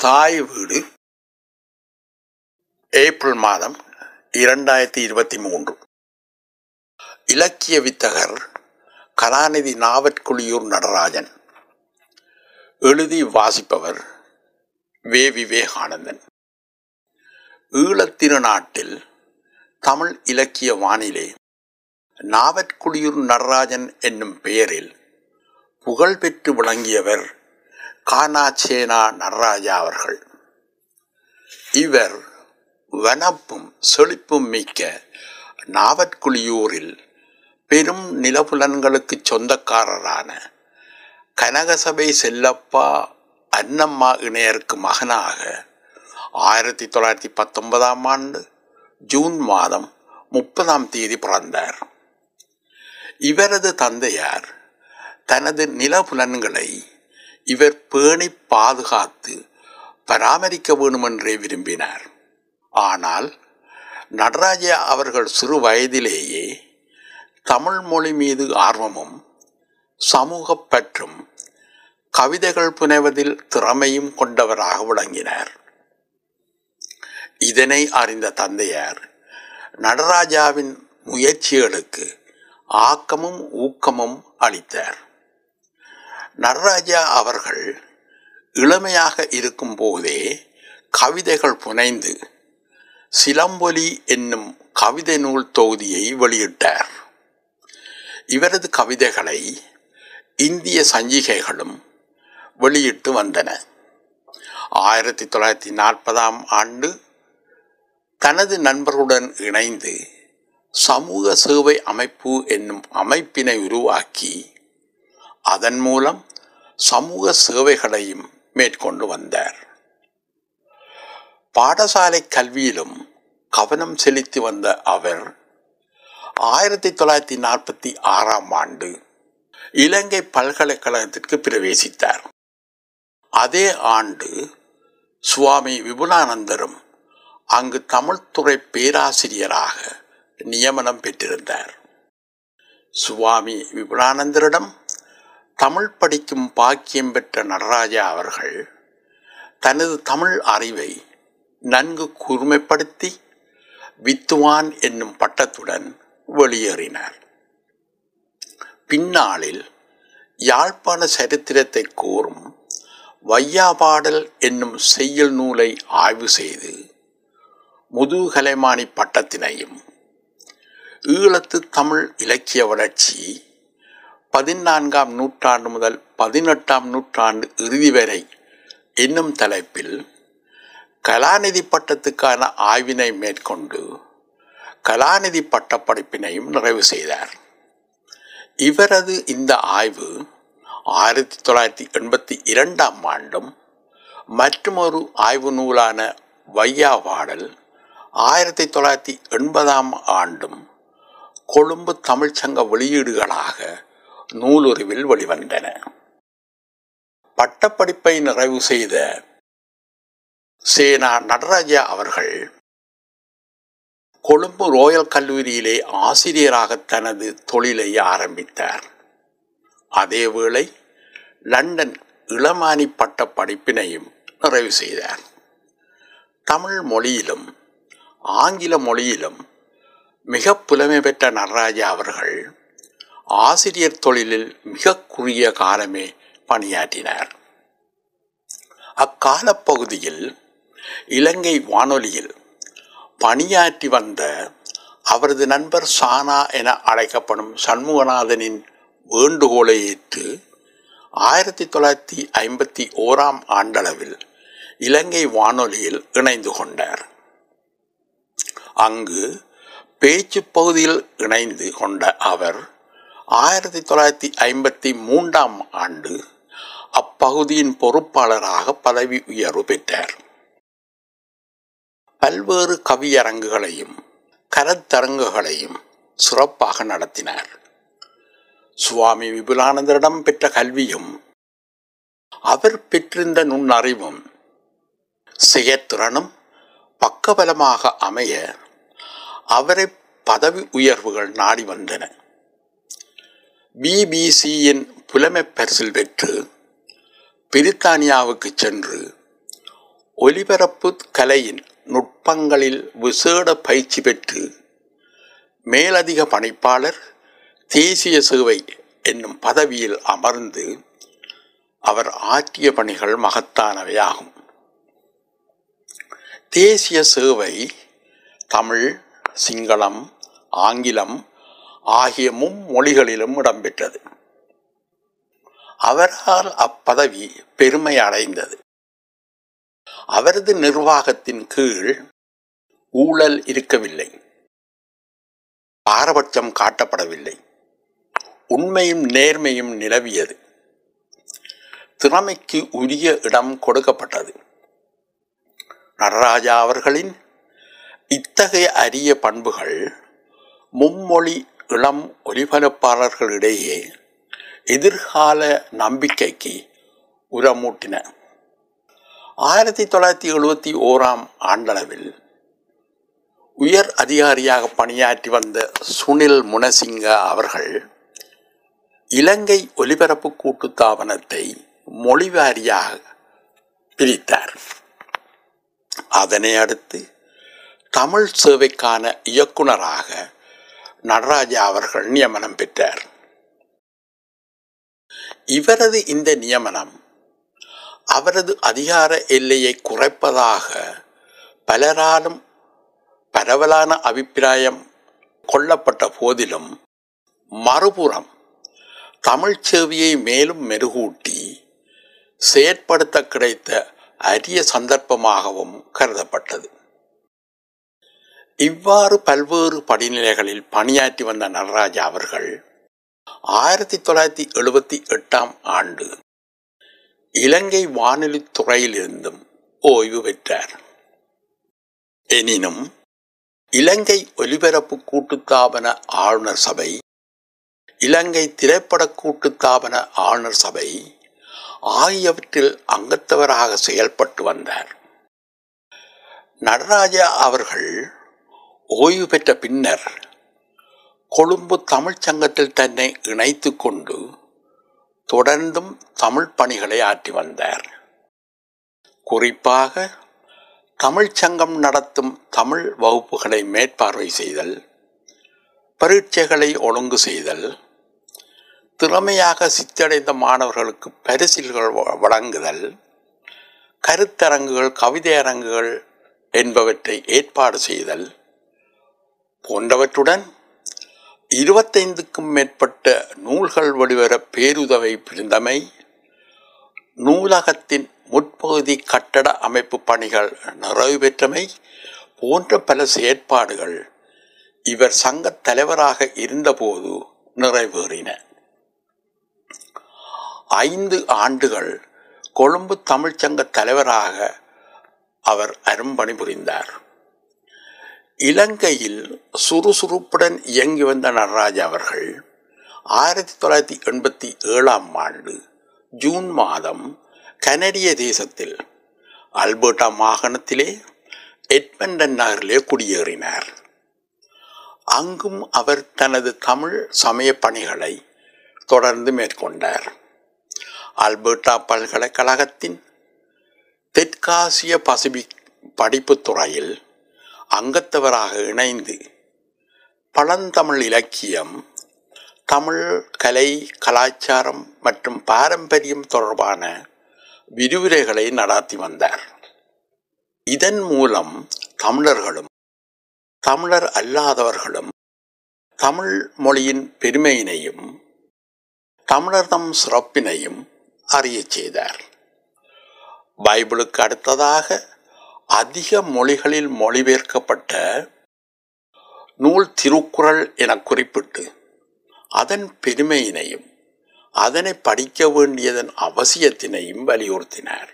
தாய் வீடு ஏப்ரல் மாதம் இரண்டாயிரத்தி இருபத்தி மூன்று. இலக்கிய வித்தகர் கலாநிதி நாவற்குழியூர் நடராஜன். எழுதி வாசிப்பவர் வே. விவேகானந்தன். ஈழத்திருநாட்டில் தமிழ் இலக்கிய வானிலே நாவற்குழியூர் நடராஜன் என்னும் பெயரில் புகழ்பெற்று விளங்கியவர் கானாச்சேனா நடராஜா அவர்கள். இவர் வனப்பும் செழிப்பும் மிக்க நாவற்குழியூரில் பெரும் நிலப்புலன்களுக்கு சொந்தக்காரரான கனகசபை செல்லப்பா அன்னம்மா இணையருக்கு மகனாக ஆயிரத்தி தொள்ளாயிரத்தி பத்தொன்பதாம் ஆண்டு ஜூன் மாதம் முப்பதாம் தேதி பிறந்தார். இவரது தந்தையார் தனது நிலப்புலன்களை இவர் பேணி பாதுகாத்து பராமரிக்க வேண்டுமென்றே விரும்பினார். ஆனால் நடராஜா அவர்கள் சிறு வயதிலேயே தமிழ் மொழி மீது ஆர்வமும் சமூக பற்றும் கவிதைகள் புனைவதில் திறமையும் கொண்டவராக விளங்கினார். இதனை அறிந்த தந்தையார் நடராஜாவின் முயற்சிகளுக்கு ஆக்கமும் ஊக்கமும் அளித்தார். நடராஜா அவர்கள் இளமையாக இருக்கும் போதே கவிதைகள் புனைந்து சிலம்பொலி என்னும் கவிதை நூல் தொகுதியை வெளியிட்டார். இவரது கவிதைகளை இந்திய சஞ்சிகைகளும் வெளியிட்டு வந்தன. ஆயிரத்தி தொள்ளாயிரத்தி நாற்பதாம் ஆண்டு தனது நண்பர்களுடன் இணைந்து சமூக சேவை அமைப்பு என்னும் அமைப்பினை உருவாக்கி அதன் மூலம் சமூக சேவைகளையும் மேற்கொண்டு வந்தார். பாடசாலை கல்வியிலும் கவனம் செலுத்தி வந்த அவர் ஆயிரத்தி தொள்ளாயிரத்தி நாற்பத்தி ஆறாம் ஆண்டு இலங்கை பல்கலைக்கழகத்திற்கு பிரவேசித்தார். அதே ஆண்டு சுவாமி விபுலானந்தரும் அங்கு தமிழ்துறை பேராசிரியராக நியமனம் பெற்றிருந்தார். சுவாமி விபுலானந்தரிடம் தமிழ் படிக்கும் பாக்கியம் பெற்ற நடராஜா அவர்கள் தனது தமிழ் அறிவை நன்கு கூர்மைப்படுத்தி வித்துவான் என்னும் பட்டத்துடன் வெளியேறினார். பின்னாளில் யாழ்ப்பாண சரித்திரத்தை கூறும் வையாபாடல் என்னும் செய்யல் நூலை ஆய்வு செய்து முதுகலைமானி பட்டத்தினையும் ஈழத்து தமிழ் இலக்கிய வளர்ச்சி பதினான்காம் நூற்றாண்டு முதல் பதினெட்டாம் நூற்றாண்டு இறுதி வரை என்னும் தலைப்பில் கலாநிதி பட்டத்துக்கான ஆய்வினை மேற்கொண்டு கலாநிதி பட்டப்படிப்பினையும் நிறைவு செய்தார். இவரது இந்த ஆய்வு ஆயிரத்தி தொள்ளாயிரத்தி எண்பத்தி இரண்டாம் ஆண்டும் மற்றுமொரு ஆய்வு நூலான வையா பாடல் ஆயிரத்தி தொள்ளாயிரத்தி எண்பதாம் ஆண்டும் கொழும்பு தமிழ்ச்சங்க வெளியீடுகளாக நூலுருவில் வெளிவந்தன. பட்டப்படிப்பை நிறைவு செய்த சேனா நடராஜா அவர்கள் கொழும்பு ரோயல் கல்லூரியிலே ஆசிரியராக தனது தொழிலை ஆரம்பித்தார். அதேவேளை லண்டன் இளமானி பட்ட படிப்பினையும் நிறைவு செய்தார். தமிழ் மொழியிலும் ஆங்கில மொழியிலும் மிக புலமை பெற்ற நடராஜா அவர்கள் ஆசிரியர் தொழிலில் மிக குறுகிய காலமே பணியாற்றினார். அக்கால பகுதியில் இலங்கை வானொலியில் பணியாற்றி வந்த அவரது நண்பர் சானா என அழைக்கப்படும் சண்முகநாதனின் வேண்டுகோளை ஏற்று ஆயிரத்தி தொள்ளாயிரத்தி ஐம்பத்தி ஓராம் ஆண்டளவில் இலங்கை வானொலியில் இணைந்து கொண்டார். அங்கு பேச்சு பகுதியில் இணைந்து கொண்ட அவர் ஆயிரத்தி தொள்ளாயிரத்தி ஐம்பத்தி மூன்றாம் ஆண்டு அப்பகுதியின் பொறுப்பாளராக பதவி உயர்வு பெற்றார். பல்வேறு கவியரங்குகளையும் கருத்தரங்குகளையும் சிறப்பாக நடத்தினார். சுவாமி விபுலானந்தரிடம் பெற்ற கல்வியும் அவர் பெற்றிருந்த நுண்ணறிவும் செயற்திறனும் பக்கபலமாக அமைய அவரை பதவி உயர்வுகள் நாடி வந்தன. பிபிசியின் புலமை பரிசில் பெற்று பிரித்தானியாவுக்கு சென்று ஒலிபரப்பு கலையின் நுட்பங்களில் விசேட பயிற்சி பெற்று மேலதிக பணிப்பாளர் தேசிய சேவை என்னும் பதவியில் அமர்ந்து அவர் ஆற்றிய பணிகள் மகத்தானவையாகும். தேசிய சேவை தமிழ் சிங்களம் ஆங்கிலம் ஆகிய மும்மொழிகளிலும் இடம்பெற்றது. அவரால் அப்பதவி பெருமை அடைந்தது. அவரது நிர்வாகத்தின் கீழ் ஊழல் இருக்கவில்லை. பாரபட்சம் காட்டப்படவில்லை. உண்மையும் நேர்மையும் நிலவியது. திறமைக்கு உரிய இடம் கொடுக்கப்பட்டது. நடராஜா அவர்களின் இத்தகைய அரிய பண்புகள் மும்மொழி இளம் ஒலிபரப்பாளர்களிடையே எதிர்கால நம்பிக்கைக்கு உரமூட்டின. ஆயிரத்தி தொள்ளாயிரத்தி எழுபத்தி ஓராம் ஆண்டளவில் உயர் அதிகாரியாக பணியாற்றி வந்த சுனில் முனசிங்க அவர்கள் இலங்கை ஒலிபரப்பு கூட்டுத்தாபனத்தை மொழிவாரியாக பிரித்தார். அதனை அடுத்து தமிழ் சேவைக்கான இயக்குனராக நடராஜா அவர்கள் நியமனம் பெற்றார். இவரது இந்த நியமனம் அவரது அதிகார எல்லையை குறைப்பதாக பலராலும் பரவலான அபிப்பிராயம் கொள்ளப்பட்ட போதிலும் மறுபுறம் தமிழ் சேவையை மேலும் மெருகூட்டி செயற்படுத்த கிடைத்த அரிய சந்தர்ப்பமாகவும் கருதப்பட்டது. இவ்வாறு பல்வேறு படிநிலைகளில் பணியாற்றி வந்த நடராஜா அவர்கள் ஆயிரத்தி தொள்ளாயிரத்தி எழுபத்தி எட்டாம் ஆண்டு இலங்கை வானொலி துறையிலிருந்தும் ஓய்வு பெற்றார். எனினும் இலங்கை ஒலிபரப்பு கூட்டுத்தாபன ஆளுநர் சபை இலங்கை திரைப்பட கூட்டுத்தாபன ஆளுநர் சபை ஆகியவற்றில் அங்கத்தவராக செயல்பட்டு வந்தார். நடராஜா அவர்கள் ஓய்வு பெற்ற பின்னர் கொழும்பு தமிழ்ச் சங்கத்தில் தன்னை இணைத்து கொண்டு தொடர்ந்தும் தமிழ் பணிகளை ஆற்றி வந்தார். குறிப்பாக தமிழ்ச்சங்கம் நடத்தும் தமிழ் வகுப்புகளை மேற்பார்வை செய்தல் பரீட்சைகளை ஒழுங்கு செய்தல் திறமையாக சித்தடைந்த மாணவர்களுக்கு பரிசில்கள் வழங்குதல் கருத்தரங்குகள் கவிதை அரங்குகள் என்பவற்றை ஏற்பாடு செய்தல் போன்றவற்றுடன் இருபத்தைந்துக்கும் மேற்பட்ட நூல்கள் வெளிவர பேருதவை புரிந்தமை நூலகத்தின் முற்பகுதி கட்டட அமைப்பு பணிகள் நிறைவு பெற்றமை போன்ற பல செயற்பாடுகள் இவர் சங்க தலைவராக இருந்தபோது நிறைவேறின. ஐந்து ஆண்டுகள் கொழும்பு தமிழ்ச்சங்க தலைவராக அவர் அரும்பணி புரிந்தார் இலங்கையில் சுறுசுறுப்புடன் இயங்கி வந்த நடராஜா அவர்கள் ஆயிரத்தி தொள்ளாயிரத்தி எண்பத்தி ஏழாம் ஆண்டு ஜூன் மாதம் கனடிய தேசத்தில் அல்பர்டா மாகாணத்திலே எட்மண்டன் நகரிலே குடியேறினார். அங்கும் அவர் தனது தமிழ் சமய பணிகளை தொடர்ந்து மேற்கொண்டார். அல்பர்டா பல்கலைக்கழகத்தின் தெற்காசிய பசிபிக் படிப்புத் துறையில் அங்கத்தவராக இணைந்து பழந்தமிழ் இலக்கியம் தமிழ் கலை கலாச்சாரம் மற்றும் பாரம்பரியம் தொடர்பான விரிவுரைகளை நடாத்தி வந்தார். இதன் மூலம் தமிழர்களும் தமிழர் அல்லாதவர்களும் தமிழ் மொழியின் பெருமையினையும் தமிழர்தம் சிறப்பினையும் அறியச் செய்தார். பைபிளுக்கு அடுத்ததாக அதிக மொழிகளில் மொழிபெயர்க்கப்பட்ட நூல் திருக்குறள் என குறிப்பிட்டு அதன் பெருமையினையும் அதனை படிக்க வேண்டியதன் அவசியத்தினையும் வலியுறுத்தினார்.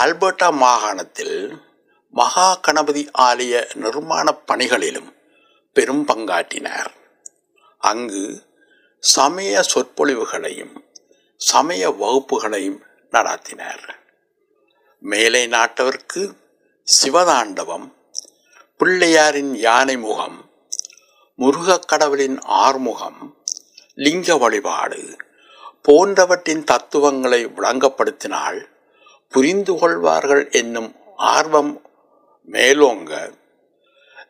அல்பர்டா மாகாணத்தில் மகா கணபதி ஆலய நிர்மாணப் பணிகளிலும் பெரும் பங்காற்றினார். அங்கு சமய சொற்பொழிவுகளையும் சமய வகுப்புகளையும் நடாத்தினார். மேலை நாட்டவர்க்கு சிவதாண்டவம் பிள்ளையாரின் யானை முகம் முருகக் கடவுளின் ஆறுமுகம் லிங்க வழிபாடு போன்றவற்றின் தத்துவங்களை விளங்கப்படுத்தினால் புரிந்து கொள்வார்கள் என்னும் ஆர்வம் மேலோங்க.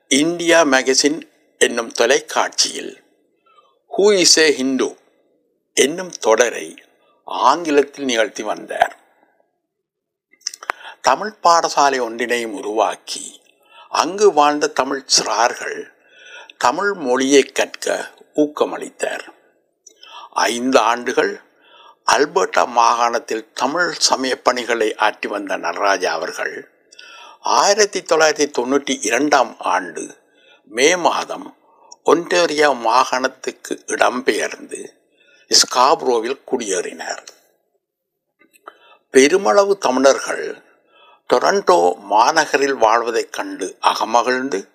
இந்தியா மேகசின் என்னும் தொலைக்காட்சியில் ஹூ இஸ் ஏ ஹிந்து என்னும் தொடரை ஆங்கிலத்தில் நிகழ்த்தி வந்தார். தமிழ் பாடசாலை ஒன்றினையும் உருவாக்கி அங்கு வாழ்ந்த தமிழ் சிறார்கள் தமிழ் மொழியை கற்க ஊக்கமளித்தார் ஐந்து ஆண்டுகள் அல்பர்டா மாகாணத்தில் தமிழ் சமய பணிகளை ஆற்றி வந்த நடராஜா அவர்கள் ஆயிரத்தி தொள்ளாயிரத்தி தொண்ணூற்றி இரண்டாம் ஆண்டு மே மாதம் ஒன்டேரியா மாகாணத்துக்கு இடம்பெயர்ந்து ஸ்காப்ரோவில் குடியேறினார். பெருமளவு தமிழர்கள் டொரண்டோ மாநகரில் வாழ்வதைக் கண்டு அகமகிழ்ந்து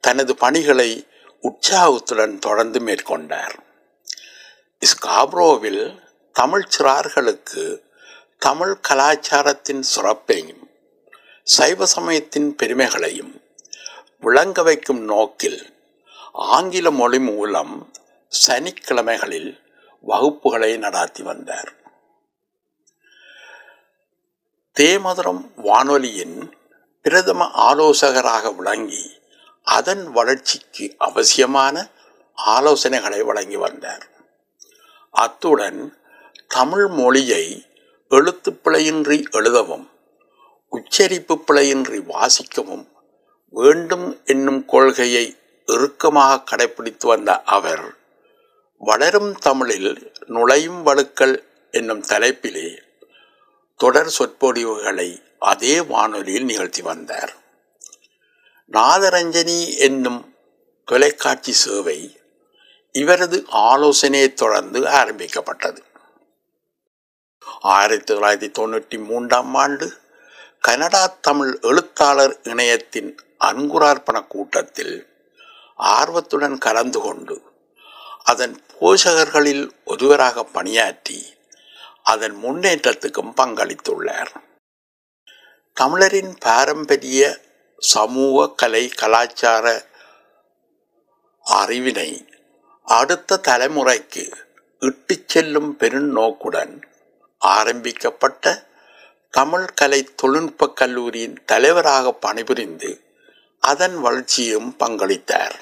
தனது பணிகளை உற்சாகத்துடன் தொடர்ந்து மேற்கொண்டார். ஸ்காப்ரோவில் தமிழ் சிறார்களுக்கு தமிழ் கலாச்சாரத்தின் சிறப்பையும் சைவ சமயத்தின் பெருமைகளையும் விளங்க வைக்கும் நோக்கில் ஆங்கில மொழி மூலம் சனிக்கிழமைகளில் வகுப்புகளை நடாத்தி வந்தார். தேமதுரம் வானொலியின் பிரதம ஆலோசகராக விளங்கி அதன் வளர்ச்சிக்கு அவசியமான ஆலோசனைகளை வழங்கி வந்தார். அத்துடன் தமிழ் மொழியை எழுத்து பிழையின்றி எழுதவும் உச்சரிப்பு பிழையின்றி வாசிக்கவும் வேண்டும் என்னும் கொள்கையை இறுக்கமாக கடைபிடித்து வந்த அவர் வளரும் தமிழில் நுழையும் வழுக்கள் என்னும் தலைப்பிலே தொடர் சொற்பொழிவுகளை அதே வானொலியில் நிகழ்த்தி வந்தார். நாதரஞ்சனி என்னும் தொலைக்காட்சி சேவை இவரது ஆலோசனையை தொடர்ந்து ஆரம்பிக்கப்பட்டது. ஆயிரத்தி தொள்ளாயிரத்தி தொண்ணூற்றி மூன்றாம் ஆண்டு கனடா தமிழ் எழுத்தாளர் இணையத்தின் அன்குரார்ப்பண கூட்டத்தில் ஆர்வத்துடன் கலந்து கொண்டு அதன் போஷகர்களில் ஒருவராக பணியாற்றி அதன் முன்னேற்றத்துக்கும் பங்களித்துள்ளார். தமிழரின் பாரம்பரிய சமூக கலை கலாச்சார அறிவினை அடுத்த தலைமுறைக்கு இட்டு செல்லும் பெருநோக்குடன் ஆரம்பிக்கப்பட்ட தமிழ் கலை தொழில்நுட்ப கல்லூரியின் தலைவராக பணிபுரிந்து அதன் வளர்ச்சியும் பங்களித்தார்.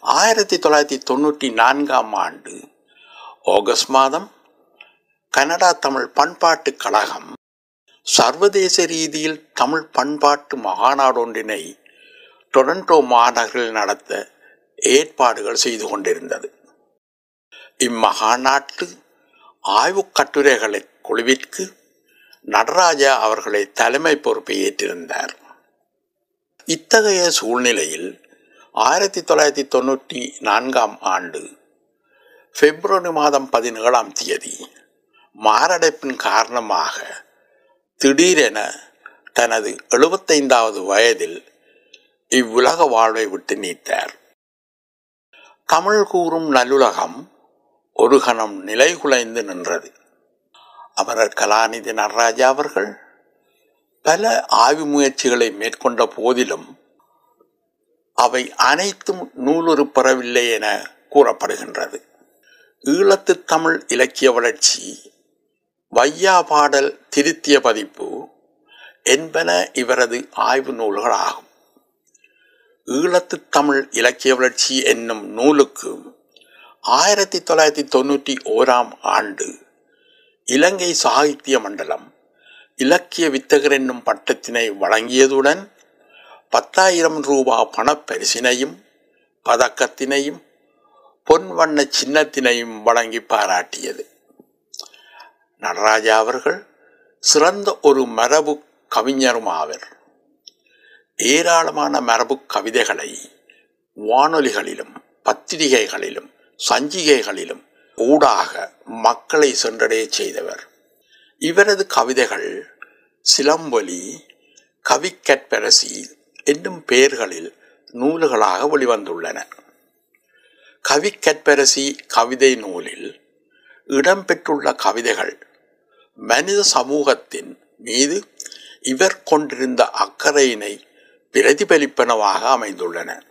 ஆயிரத்தி தொள்ளாயிரத்தி தொண்ணூற்றி நான்காம் ஆண்டு ஆகஸ்ட் மாதம் கனடா தமிழ் பண்பாட்டு கழகம் சர்வதேச ரீதியில் தமிழ் பண்பாட்டு மகாநாடொன்றினை டொரண்டோ மாநகரில் நடத்த ஏற்பாடுகள் செய்து கொண்டிருந்தது. இம்மகாநாட்டு ஆய்வுக் கட்டுரைகளை குழுவிற்கு நடராஜா அவர்களை தலைமை பொறுப்பை ஏற்றிருந்தார். இத்தகைய சூழ்நிலையில் ஆயிரத்தி தொள்ளாயிரத்தி தொண்ணூற்றி நான்காம் ஆண்டு பிப்ரவரி மாதம் பதினேழாம் தேதி மாரடைப்பின் காரணமாக திடீரென தனது எழுபத்தைந்தாவது வயதில் இவ்வுலக வாழ்வை விட்டு நீத்தார். தமிழ் கூறும் நல்லுலகம் ஒரு கணம் நிலைகுலைந்து நின்றது. அமரர் கலாநிதி நடராஜா அவர்கள் பல ஆய்வு முயற்சிகளை மேற்கொண்ட போதிலும் அவை அனைத்தும் நூலுறு பெறவில்லை என கூறப்படுகின்றது. ஈழத்து தமிழ் இலக்கிய வளர்ச்சி வையா பாடல் திருத்திய பதிப்பு என்பன இவரது ஆய்வு நூல்களாகும். ஈழத்து தமிழ் இலக்கிய வளர்ச்சி என்னும் நூலுக்கு ஆயிரத்தி தொள்ளாயிரத்தி தொண்ணூற்றி ஓராம் ஆண்டு இலங்கை சாகித்ய மண்டலம் இலக்கிய வித்தகர் என்னும் பட்டத்தினை வழங்கியதுடன் பத்தாயிரம் ரூபா பணப்பரிசினையும் பதக்கத்தினையும் பொன் வண்ண சின்னத்தினையும் வழங்கி பாராட்டியது. நடராஜா அவர்கள் சிறந்த ஒரு மரபு கவிஞரும் ஆவர். ஏராளமான மரபு கவிதைகளை வானொலிகளிலும் பத்திரிகைகளிலும் சஞ்சிகைகளிலும் ஊடாக மக்களை சென்றடைய செய்தவர். இவரது கவிதைகள் சிலம்பொலி கவிக்கற்பரசி என்னும் பெயர்களில் நூல்களாக வெளிவந்துள்ளன. கவிக்கற்பரசி கவிதை நூலில் இடம்பெற்றுள்ள கவிதைகள் மனித சமூகத்தின் மீது இவர் கொண்டிருந்த அக்கறையினை பிரதிபலிப்பனவாக அமைந்துள்ளன.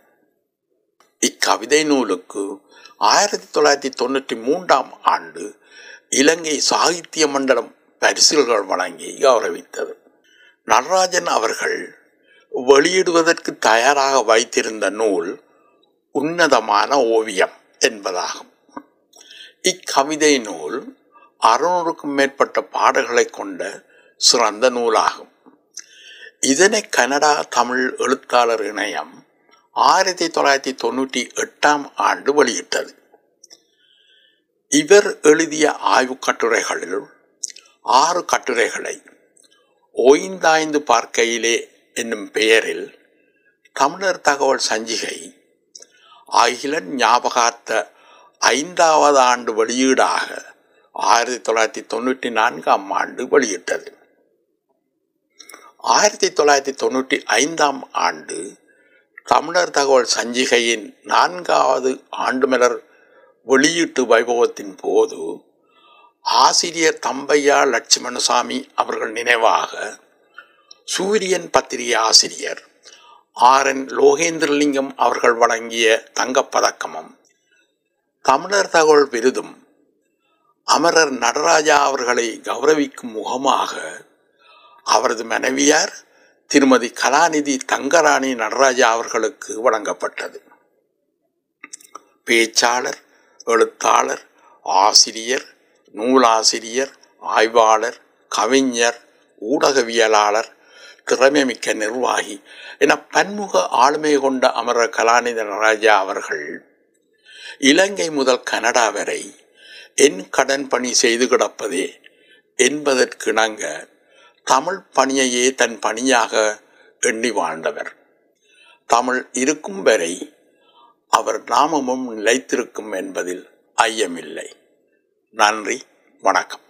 இக்கவிதை நூலுக்கு ஆயிரத்தி தொள்ளாயிரத்தி தொண்ணூற்றி மூன்றாம் ஆண்டு இலங்கை சாகித்ய மண்டலம் பரிசுகள் வழங்கி கௌரவித்தது. நடராஜன் அவர்கள் வெளியிடுவதற்கு தயாராக வைத்திருந்த நூல் உன்னதமான ஓவியம் என்பதாகும். இக்கவிதை நூல் அறுநூறுக்கும் மேற்பட்ட பாடல்களை கொண்ட சிறந்த நூலாகும். இதனை கனடா தமிழ் எழுத்தாளர் இணையம் ஆயிரத்தி தொள்ளாயிரத்தி தொண்ணூற்றி எட்டாம் ஆண்டு வெளியிட்டது. இவர் எழுதிய ஆய்வுக் கட்டுரைகளில் ஆறு கட்டுரைகளை ஓய்ந்தாய்ந்து பார்க்கையிலே என்னும் பெயரில் தமிழர் தகவல் சஞ்சிகை அகிலன் ஞாபகார்த்த ஐந்தாவது ஆண்டு வெளியீடாக ஆயிரத்தி தொள்ளாயிரத்தி தொண்ணூற்றி நான்காம் ஆண்டு வெளியிட்டது. ஆயிரத்தி தொள்ளாயிரத்தி தொண்ணூற்றி ஐந்தாம் ஆண்டு தமிழர் தகவல் சஞ்சிகையின் நான்காவது ஆண்டுமலர் வெளியீட்டு வைபவத்தின் போது ஆசிரியர் தம்பையா லட்சுமணசாமி அவர்கள் நினைவாக சூரியன் பத்திரிகை ஆசிரியர் ஆர் என் லோகேந்திரலிங்கம் அவர்கள் வழங்கிய தங்கப்பதக்கமும் தமிழர் தகவல் விருதும் அமரர் நடராஜா அவர்களை கௌரவிக்கும் முகமாக அவரது மனைவியார் திருமதி கலாநிதி தங்கராணி நடராஜா அவர்களுக்கு வழங்கப்பட்டது. பேச்சாளர் எழுத்தாளர் ஆசிரியர் நூலாசிரியர் ஆய்வாளர் கவிஞர் ஊடகவியலாளர் திறமைமிக்க நிர்வாகி என பன்முக ஆளுமை கொண்ட அமரர் கலாநிதி நடராஜா அவர்கள் இலங்கை முதல் கனடா வரை என் கடன் பணி செய்து கிடப்பதே என்பதற்கிணங்க தமிழ் பணியையே தன் பணியாக எண்ணி வாழ்ந்தவர். தமிழ் இருக்கும் வரை அவர் நாமமும் நிலைத்திருக்கும் என்பதில் ஐயமில்லை. நன்றி வணக்கம்.